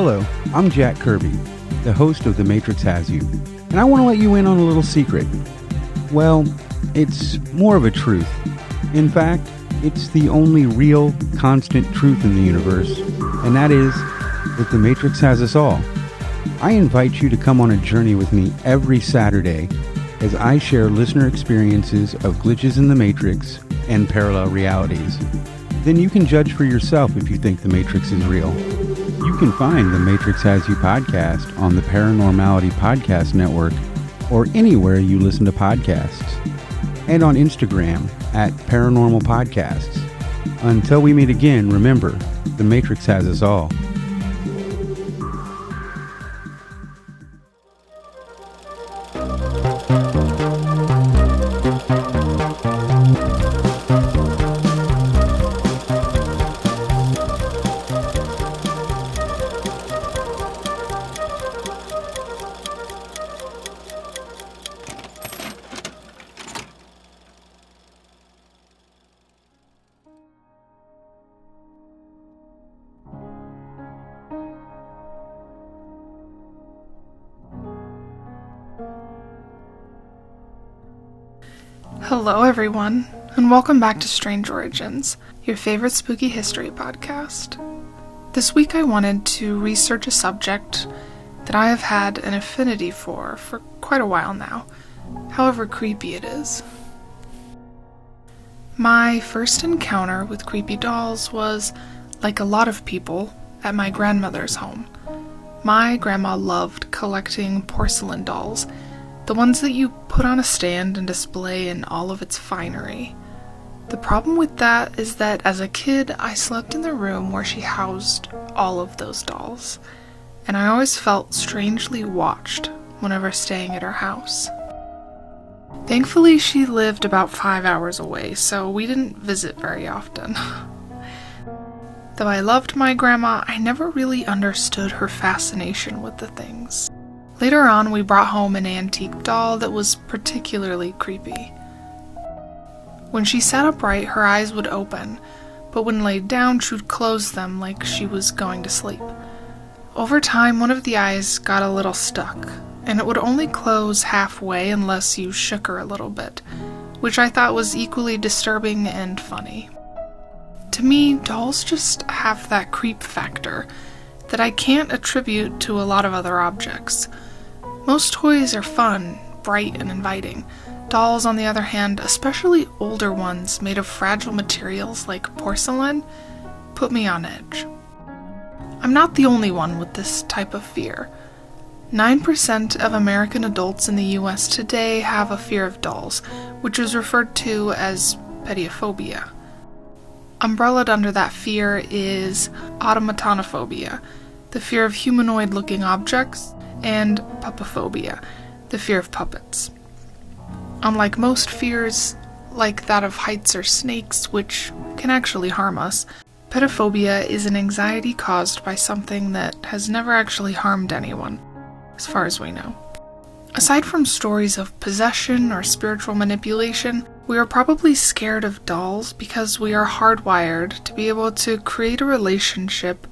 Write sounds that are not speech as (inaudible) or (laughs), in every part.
Hello, I'm Jack Kirby, the host of The Matrix Has You, and I want to let you in on a little secret. Well, it's more of a truth. In fact, it's the only real, constant truth in the universe, and that is that The Matrix has us all. I invite you to come on a journey with me every Saturday as I share listener experiences of glitches in the Matrix and parallel realities. Then you can judge for yourself if you think the Matrix is real. You can find the Matrix Has You podcast on the Paranormality Podcast Network or anywhere you listen to podcasts, and on Instagram at Paranormal Podcasts. Until we meet again, remember, the Matrix has us all. Everyone, and welcome back to Strange Origins, your favorite spooky history podcast. This week I wanted to research a subject that I have had an affinity for for quite a while now, however creepy it is. My first encounter with creepy dolls was, like a lot of people, at my grandmother's home. My grandma loved collecting porcelain dolls the ones that you put on a stand and display in all of its finery. The problem with that is that as a kid, I slept in the room where she housed all of those dolls, and I always felt strangely watched whenever staying at her house. Thankfully, she lived about five hours away, so we didn't visit very often. (laughs) Though I loved my grandma, I never really understood her fascination with the things. Later on, we brought home an antique doll that was particularly creepy. When she sat upright, her eyes would open, but when laid down, she would close them like she was going to sleep. Over time, one of the eyes got a little stuck, and it would only close halfway unless you shook her a little bit, which I thought was equally disturbing and funny. To me, dolls just have that creep factor that I can't attribute to a lot of other objects. Most toys are fun, bright, and inviting. Dolls, on the other hand, especially older ones made of fragile materials like porcelain, put me on edge. I'm not the only one with this type of fear. 9% of American adults in the US today have a fear of dolls, which is referred to as pediophobia. Umbrellaed under that fear is automatonophobia, the fear of humanoid looking objects and puppophobia, the fear of puppets. Unlike most fears, like that of heights or snakes, which can actually harm us, pediophobia is an anxiety caused by something that has never actually harmed anyone, as far as we know. Aside from stories of possession or spiritual manipulation, we are probably scared of dolls because we are hardwired to be able to create a relationship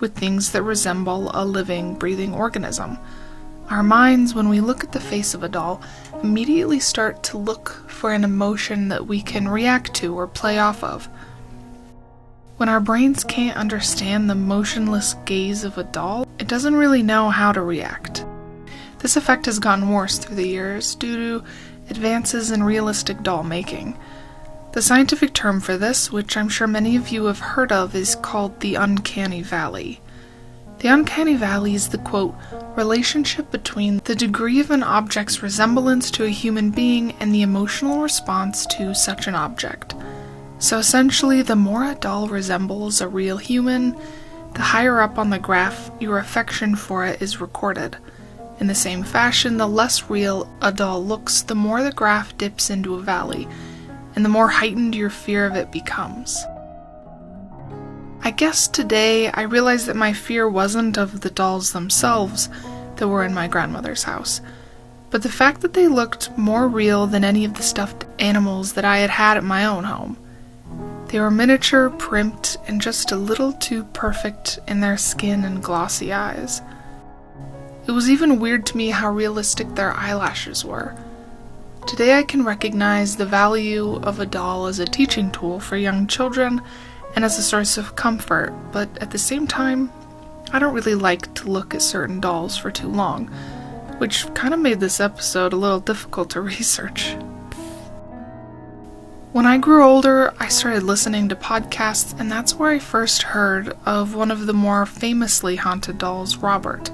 with things that resemble a living, breathing organism. Our minds, when we look at the face of a doll, immediately start to look for an emotion that we can react to or play off of. When our brains can't understand the motionless gaze of a doll, it doesn't really know how to react. This effect has gotten worse through the years due to advances in realistic doll making. The scientific term for this, which I'm sure many of you have heard of, is called the uncanny valley. The uncanny valley is the quote, relationship between the degree of an object's resemblance to a human being and the emotional response to such an object. So essentially, the more a doll resembles a real human, the higher up on the graph your affection for it is recorded. In the same fashion, the less real a doll looks, the more the graph dips into a valley and the more heightened your fear of it becomes. I guess today I realize that my fear wasn't of the dolls themselves that were in my grandmother's house, but the fact that they looked more real than any of the stuffed animals that I had had at my own home. They were miniature, primped, and just a little too perfect in their skin and glossy eyes. It was even weird to me how realistic their eyelashes were. Today I can recognize the value of a doll as a teaching tool for young children and as a source of comfort, but at the same time, I don't really like to look at certain dolls for too long, which kind of made this episode a little difficult to (laughs) research. When I grew older, I started listening to podcasts, and that's where I first heard of one of the more famously haunted dolls, Robert.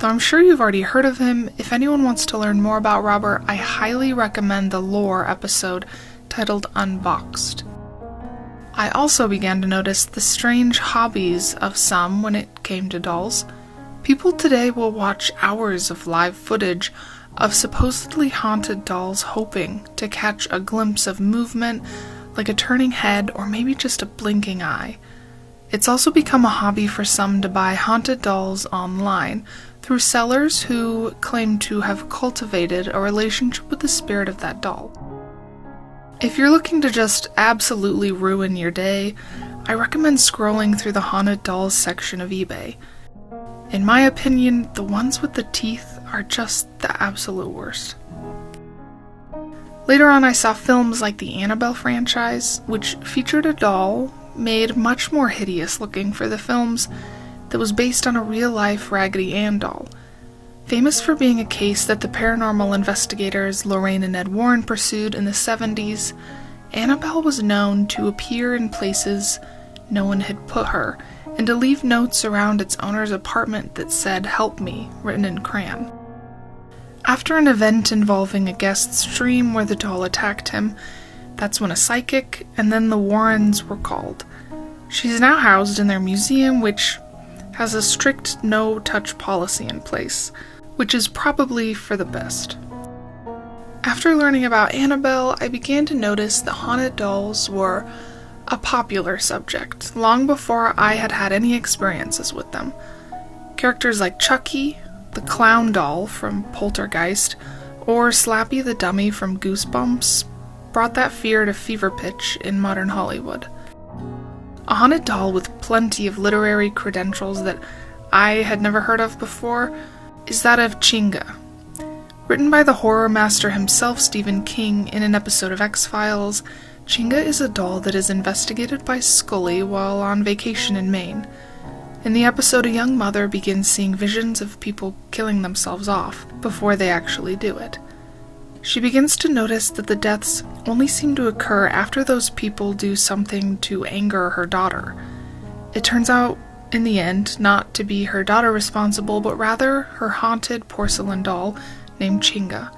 Though I'm sure you've already heard of him, if anyone wants to learn more about Robert, I highly recommend the lore episode titled Unboxed. I also began to notice the strange hobbies of some when it came to dolls. People today will watch hours of live footage of supposedly haunted dolls hoping to catch a glimpse of movement, like a turning head or maybe just a blinking eye. It's also become a hobby for some to buy haunted dolls online through sellers who claim to have cultivated a relationship with the spirit of that doll. If you're looking to just absolutely ruin your day, I recommend scrolling through the haunted dolls section of eBay. In my opinion, the ones with the teeth are just the absolute worst. Later on, I saw films like the Annabelle franchise, which featured a doll made much more hideous looking for the films that was based on a real life Raggedy Ann doll. Famous for being a case that the paranormal investigators Lorraine and Ed Warren pursued in the 70s, Annabelle was known to appear in places no one had put her and to leave notes around its owner's apartment that said, Help me, written in crayon. After an event involving a guest's dream where the doll attacked him, that's when a psychic and then the Warrens were called. She's now housed in their museum, which has a strict no touch policy in place, which is probably for the best. After learning about Annabelle, I began to notice that haunted dolls were a popular subject long before I had had any experiences with them. Characters like Chucky, the clown doll from Poltergeist, or Slappy the dummy from Goosebumps brought that fear to fever pitch in modern Hollywood. A haunted doll with plenty of literary credentials that I had never heard of before is that of Chinga. Written by the horror master himself, Stephen King, in an episode of X Files, Chinga is a doll that is investigated by Scully while on vacation in Maine. In the episode, a young mother begins seeing visions of people killing themselves off before they actually do it. She begins to notice that the deaths only seem to occur after those people do something to anger her daughter. It turns out, in the end, not to be her daughter responsible, but rather her haunted porcelain doll named Chinga.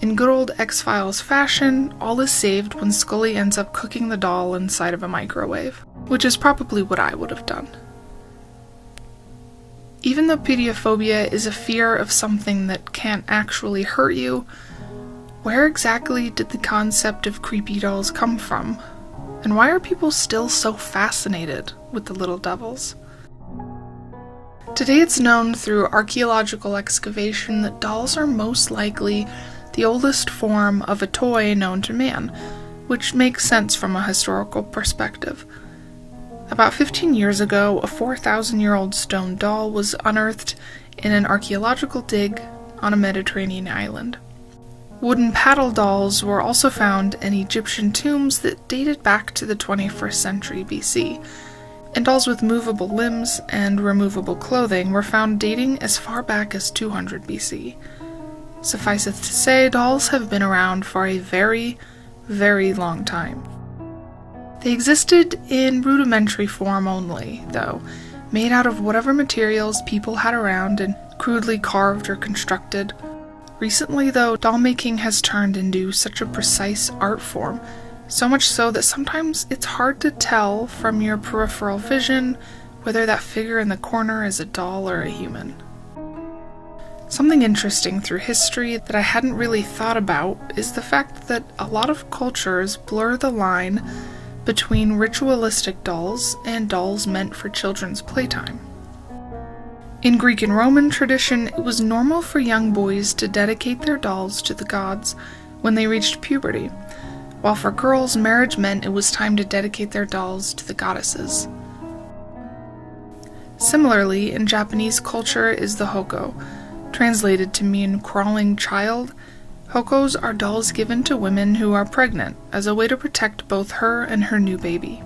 In good old X Files fashion, all is saved when Scully ends up cooking the doll inside of a microwave, which is probably what I would have done. Even though pediophobia is a fear of something that can't actually hurt you, where exactly did the concept of creepy dolls come from? And why are people still so fascinated with the little devils? Today it's known through archaeological excavation that dolls are most likely the oldest form of a toy known to man, which makes sense from a historical perspective. About 15 years ago, a 4,000 year old stone doll was unearthed in an archaeological dig on a Mediterranean island. Wooden paddle dolls were also found in Egyptian tombs that dated back to the 21st century BC, and dolls with movable limbs and removable clothing were found dating as far back as 200 BC. Suffice it to say, dolls have been around for a very, very long time. They existed in rudimentary form only, though, made out of whatever materials people had around and crudely carved or constructed. Recently, though, doll making has turned into such a precise art form, so much so that sometimes it's hard to tell from your peripheral vision whether that figure in the corner is a doll or a human. Something interesting through history that I hadn't really thought about is the fact that a lot of cultures blur the line between ritualistic dolls and dolls meant for children's playtime. In Greek and Roman tradition, it was normal for young boys to dedicate their dolls to the gods when they reached puberty, while for girls, marriage meant it was time to dedicate their dolls to the goddesses. Similarly, in Japanese culture is the hoko, translated to mean crawling child. Hokos are dolls given to women who are pregnant as a way to protect both her and her new baby.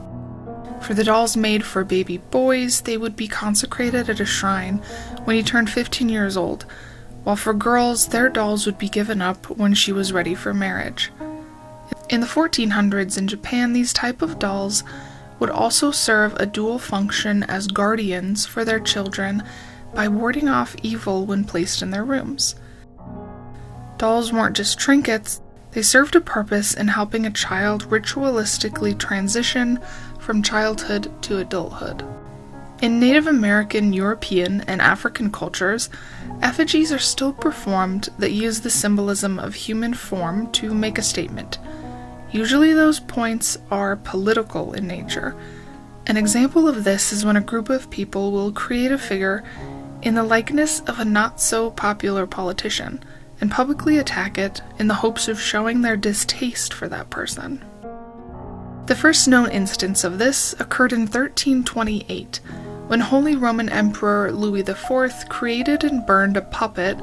For the dolls made for baby boys, they would be consecrated at a shrine when he turned 15 years old, while for girls, their dolls would be given up when she was ready for marriage. In the 1400s in Japan, these type of dolls would also serve a dual function as guardians for their children by warding off evil when placed in their rooms. Dolls weren't just trinkets, they served a purpose in helping a child ritualistically transition from childhood to adulthood. In Native American, European, and African cultures, effigies are still performed that use the symbolism of human form to make a statement. Usually, those points are political in nature. An example of this is when a group of people will create a figure in the likeness of a not so popular politician and publicly attack it in the hopes of showing their distaste for that person. The first known instance of this occurred in 1328 when Holy Roman Emperor Louis IV created and burned a puppet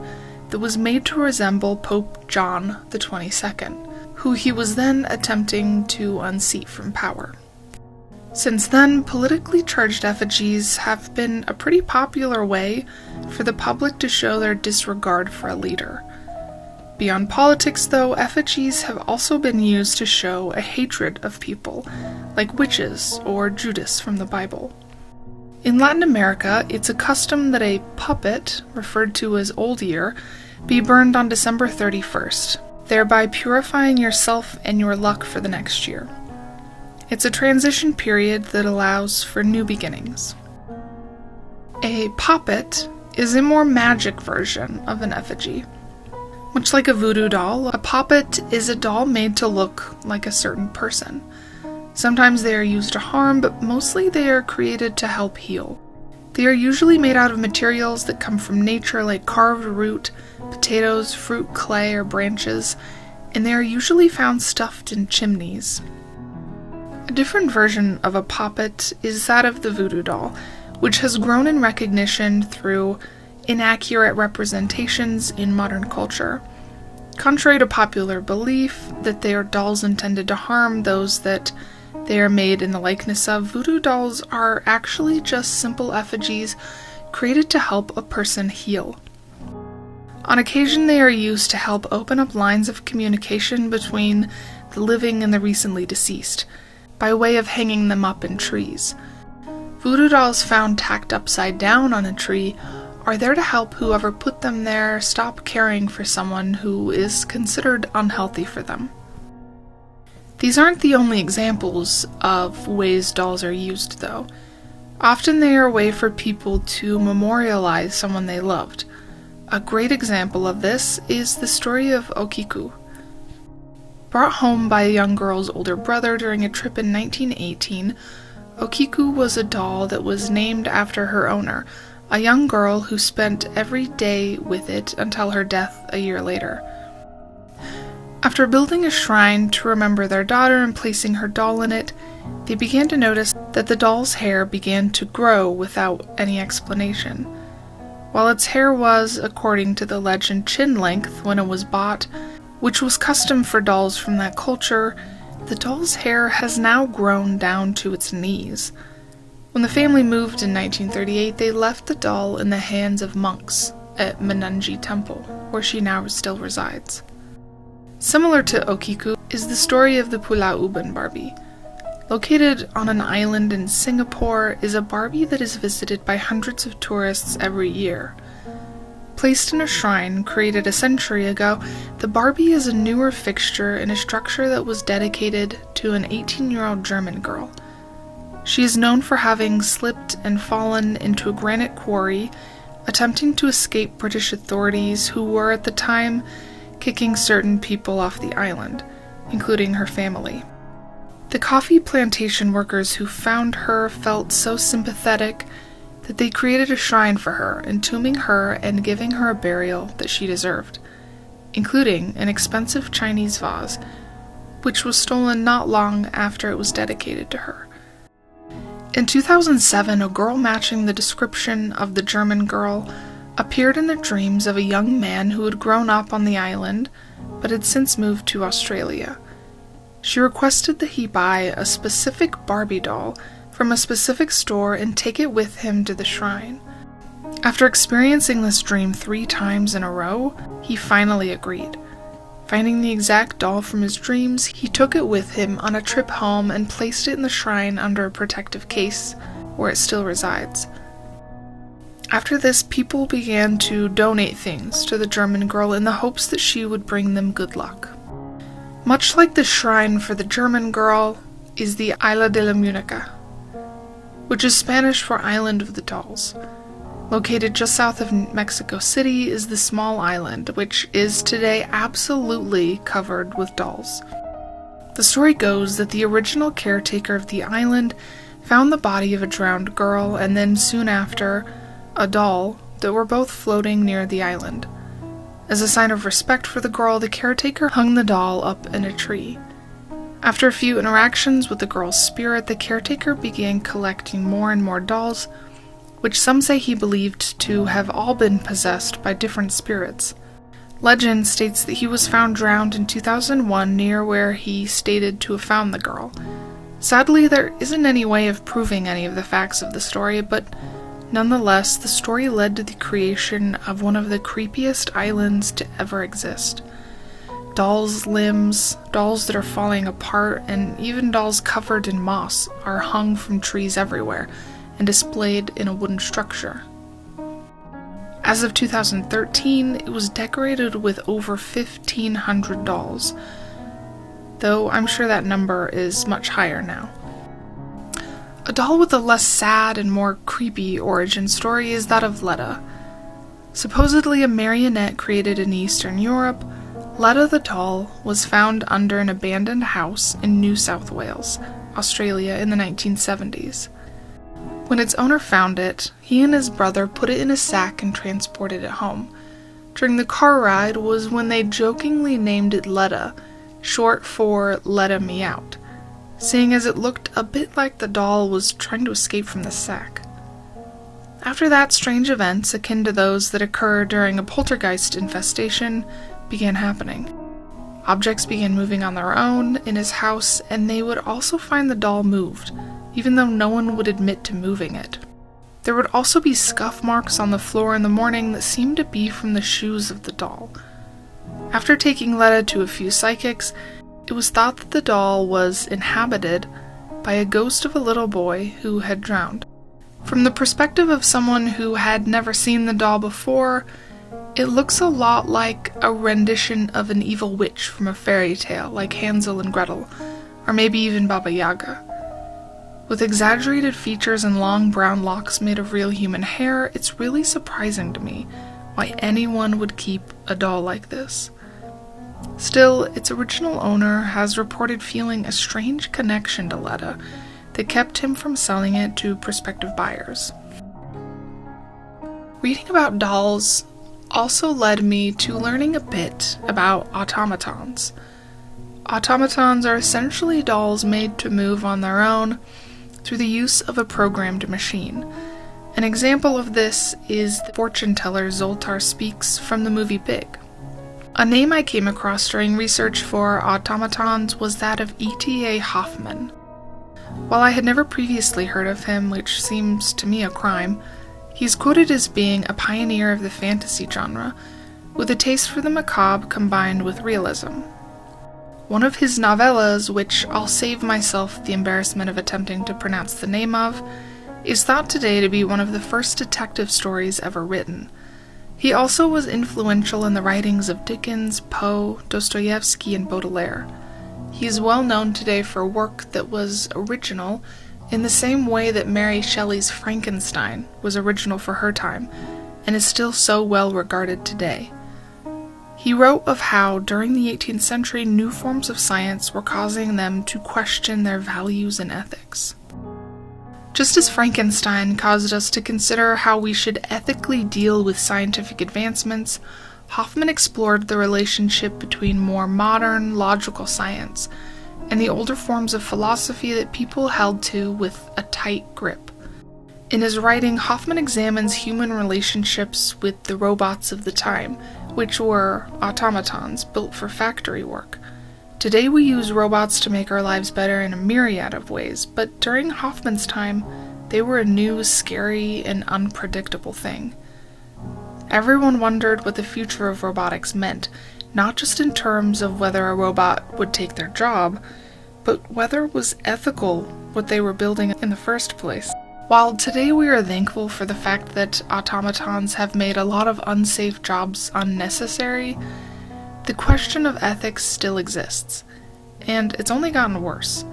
that was made to resemble Pope John XXII who he was then attempting to unseat from power. Since then, politically charged effigies have been a pretty popular way for the public to show their disregard for a leader. Beyond politics, though, effigies have also been used to show a hatred of people, like witches or Judas from the Bible. In Latin America, it's a custom that a puppet, referred to as Old Year, be burned on December 31st, thereby purifying yourself and your luck for the next year. It's a transition period that allows for new beginnings. A poppet is a more magic version of an effigy. Much like a voodoo doll, a poppet is a doll made to look like a certain person. Sometimes they are used to harm, but mostly they are created to help heal. They are usually made out of materials that come from nature, like carved root, potatoes, fruit, clay, or branches, and they are usually found stuffed in chimneys. A different version of a poppet is that of the voodoo doll, which has grown in recognition through inaccurate representations in modern culture. Contrary to popular belief that they are dolls intended to harm those that they are made in the likeness of, voodoo dolls are actually just simple effigies created to help a person heal. On occasion, they are used to help open up lines of communication between the living and the recently deceased, by way of hanging them up in trees. Voodoo dolls found tacked upside down on a tree are there to help whoever put them there stop caring for someone who is considered unhealthy for them. These aren't the only examples of ways dolls are used, though. Often they are a way for people to memorialize someone they loved, a great example of this is the story of Okiku. Brought home by a young girl's older brother during a trip in 1918, Okiku was a doll that was named after her owner, a young girl who spent every day with it until her death a year later. After building a shrine to remember their daughter and placing her doll in it, they began to notice that the doll's hair began to grow without any explanation. While its hair was, according to the legend, chin length when it was bought, which was custom for dolls from that culture, the doll's hair has now grown down to its knees. When the family moved in 1938, they left the doll in the hands of monks at Mannenji Temple, where she now still resides. Similar to Okiku is the story of the Pulau Ubin Barbie. Located on an island in Singapore is a Barbie that is visited by hundreds of tourists every year. Placed in a shrine created a century ago, the Barbie is a newer fixture in a structure that was dedicated to an 18 year old German girl. She is known for having slipped and fallen into a granite quarry, attempting to escape British authorities who were at the time kicking certain people off the island, including her family. The coffee plantation workers who found her felt so sympathetic that they created a shrine for her, entombing her and giving her a burial that she deserved, including an expensive Chinese vase. which was stolen not long after it was dedicated to her. In 2007, a girl matching the description of the German girl appeared in the dreams of a young man who had grown up on the island but had since moved to Australia. She requested that he buy a specific Barbie doll from a specific store and take it with him to the shrine. After experiencing this dream three times in a row, he finally agreed. Finding the exact doll from his dreams, he took it with him on a trip home and placed it in the shrine under a protective case, where it still resides. After this, people began to donate things to the German girl in the hopes that she would bring them good luck. Much like the shrine for the German girl is the Isla de la Muñeca, which is Spanish for Island of the Dolls. Located just south of Mexico City is the small island, which is today absolutely covered with dolls. The story goes that the original caretaker of the island found the body of a drowned girl and then soon after, a doll that were both floating near the island. As a sign of respect for the girl, the caretaker hung the doll up in a tree. After a few interactions with the girl's spirit, the caretaker began collecting more and more dolls which some say he believed to have all been possessed by different spirits. Legend states that he was found drowned in 2001 near where he stated to have found the girl. Sadly, there isn't any way of proving any of the facts of the story, but nonetheless, the story led to the creation of one of the creepiest islands to ever exist. Dolls' limbs, dolls that are falling apart, and even dolls covered in moss are hung from trees everywhere, and displayed in a wooden structure. As of 2013, it was decorated with over 1,500 dolls, though I'm sure that number is much higher now. A doll with a less sad and more creepy origin story is that of Letta. Supposedly a marionette created in Eastern Europe, Letta the doll was found under an abandoned house in New South Wales, Australia in the 1970s. When its owner found it, he and his brother put it in a sack and transported it home. During the car ride was when they jokingly named it Letta, short for Letta Me Out, seeing as it looked a bit like the doll was trying to escape from the sack. After that, strange events, akin to those that occur during a poltergeist infestation, began happening. Objects began moving on their own in his house, and they would also find the doll moved, even though no one would admit to moving it. There would also be scuff marks on the floor in the morning that seemed to be from the shoes of the doll. After taking Letta to a few psychics, it was thought that the doll was inhabited by a ghost of a little boy who had drowned. From the perspective of someone who had never seen the doll before, it looks a lot like a rendition of an evil witch from a fairy tale, like Hansel and Gretel, or maybe even Baba Yaga. With exaggerated features and long brown locks made of real human hair, it's really surprising to me why anyone would keep a doll like this. Still, its original owner has reported feeling a strange connection to Letta that kept him from selling it to prospective buyers. Reading about dolls also led me to learning a bit about automatons. Automatons are essentially dolls made to move on their own through the use of a programmed machine. An example of this is the fortune teller Zoltar Speaks from the movie Big. A name I came across during research for automatons was that of E.T.A. Hoffmann. While I had never previously heard of him, which seems to me a crime, he's quoted as being a pioneer of the fantasy genre, with a taste for the macabre combined with realism. One of his novellas, which I'll save myself the embarrassment of attempting to pronounce the name of, is thought today to be one of the first detective stories ever written. He also was influential in the writings of Dickens, Poe, Dostoevsky, and Baudelaire. He is well known today for work that was original in the same way that Mary Shelley's Frankenstein was original for her time and is still so well regarded today. He wrote of how, during the 18th century, new forms of science were causing them to question their values and ethics. Just as Frankenstein caused us to consider how we should ethically deal with scientific advancements, Hoffmann explored the relationship between more modern, logical science and the older forms of philosophy that people held to with a tight grip. In his writing, Hoffmann examines human relationships with the robots of the time, which were automatons built for factory work. Today we use robots to make our lives better in a myriad of ways, but during Hoffmann's time, they were a new, scary, and unpredictable thing. Everyone wondered what the future of robotics meant, not just in terms of whether a robot would take their job, but whether it was ethical what they were building in the first place. While today we are thankful for the fact that automatons have made a lot of unsafe jobs unnecessary, the question of ethics still exists, and it's only gotten worse.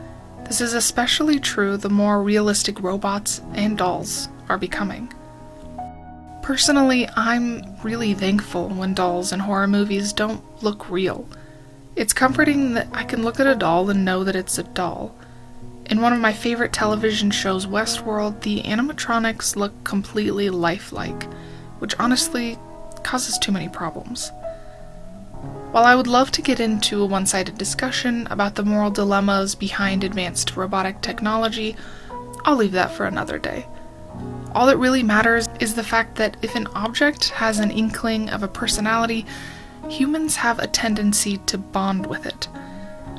This is especially true the more realistic robots and dolls are becoming. Personally, I'm really thankful when dolls in horror movies don't look real. It's comforting that I can look at a doll and know that it's a doll. In one of my favorite television shows, Westworld, the animatronics look completely lifelike, which honestly causes too many problems. While I would love to get into a one sided discussion about the moral dilemmas behind advanced robotic technology, I'll leave that for another day. All that really matters is the fact that if an object has an inkling of a personality, humans have a tendency to bond with it.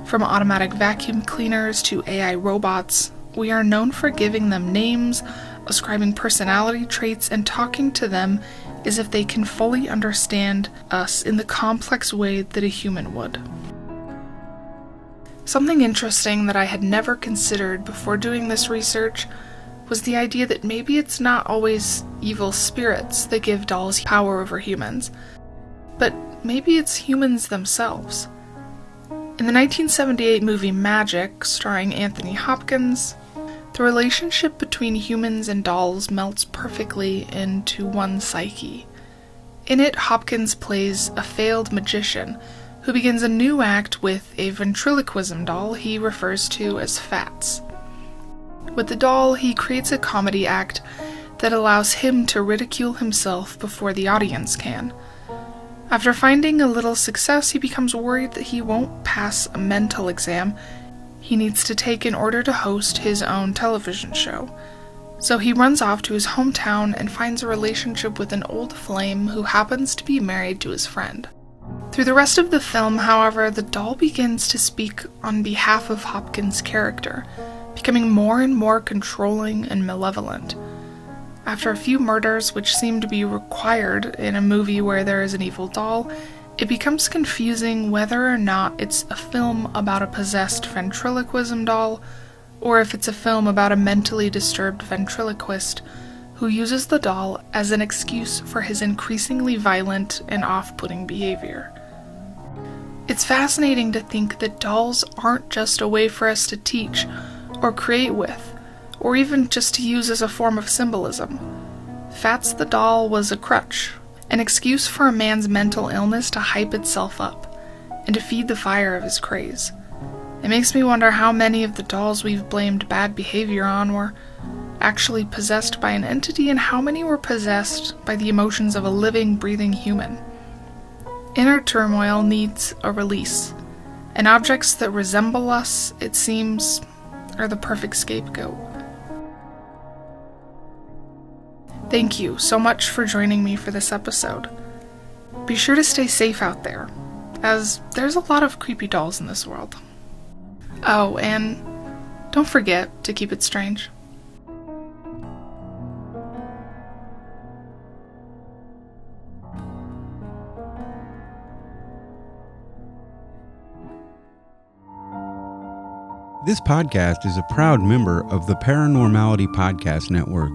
From automatic vacuum cleaners to AI robots, we are known for giving them names, ascribing personality traits, and talking to them as if they can fully understand us in the complex way that a human would. Something interesting that I had never considered before doing this research was the idea that maybe it's not always evil spirits that give dolls power over humans, but maybe it's humans themselves. In the 1978 movie Magic, starring Anthony Hopkins, the relationship between humans and dolls melts perfectly into one psyche. In it, Hopkins plays a failed magician who begins a new act with a ventriloquism doll he refers to as Fats. With the doll, he creates a comedy act that allows him to ridicule himself before the audience can. After finding a little success, he becomes worried that he won't pass a mental exam he needs to take in order to host his own television show. So he runs off to his hometown and finds a relationship with an old flame who happens to be married to his friend. Through the rest of the film, however, the doll begins to speak on behalf of Hopkins' character, becoming more and more controlling and malevolent. After a few murders, which seem to be required in a movie where there is an evil doll, it becomes confusing whether or not it's a film about a possessed ventriloquism doll, or if it's a film about a mentally disturbed ventriloquist who uses the doll as an excuse for his increasingly violent and off putting behavior. It's fascinating to think that dolls aren't just a way for us to teach or create with, or even just to use as a form of symbolism. Fats the doll was a crutch, an excuse for a man's mental illness to hype itself up and to feed the fire of his craze. It makes me wonder how many of the dolls we've blamed bad behavior on were actually possessed by an entity and how many were possessed by the emotions of a living, breathing human. Inner turmoil needs a release, and objects that resemble us, it seems, are the perfect scapegoat. Thank you so much for joining me for this episode. Be sure to stay safe out there, as there's a lot of creepy dolls in this world. Oh, and don't forget to keep it strange. This podcast is a proud member of the Paranormality Podcast Network.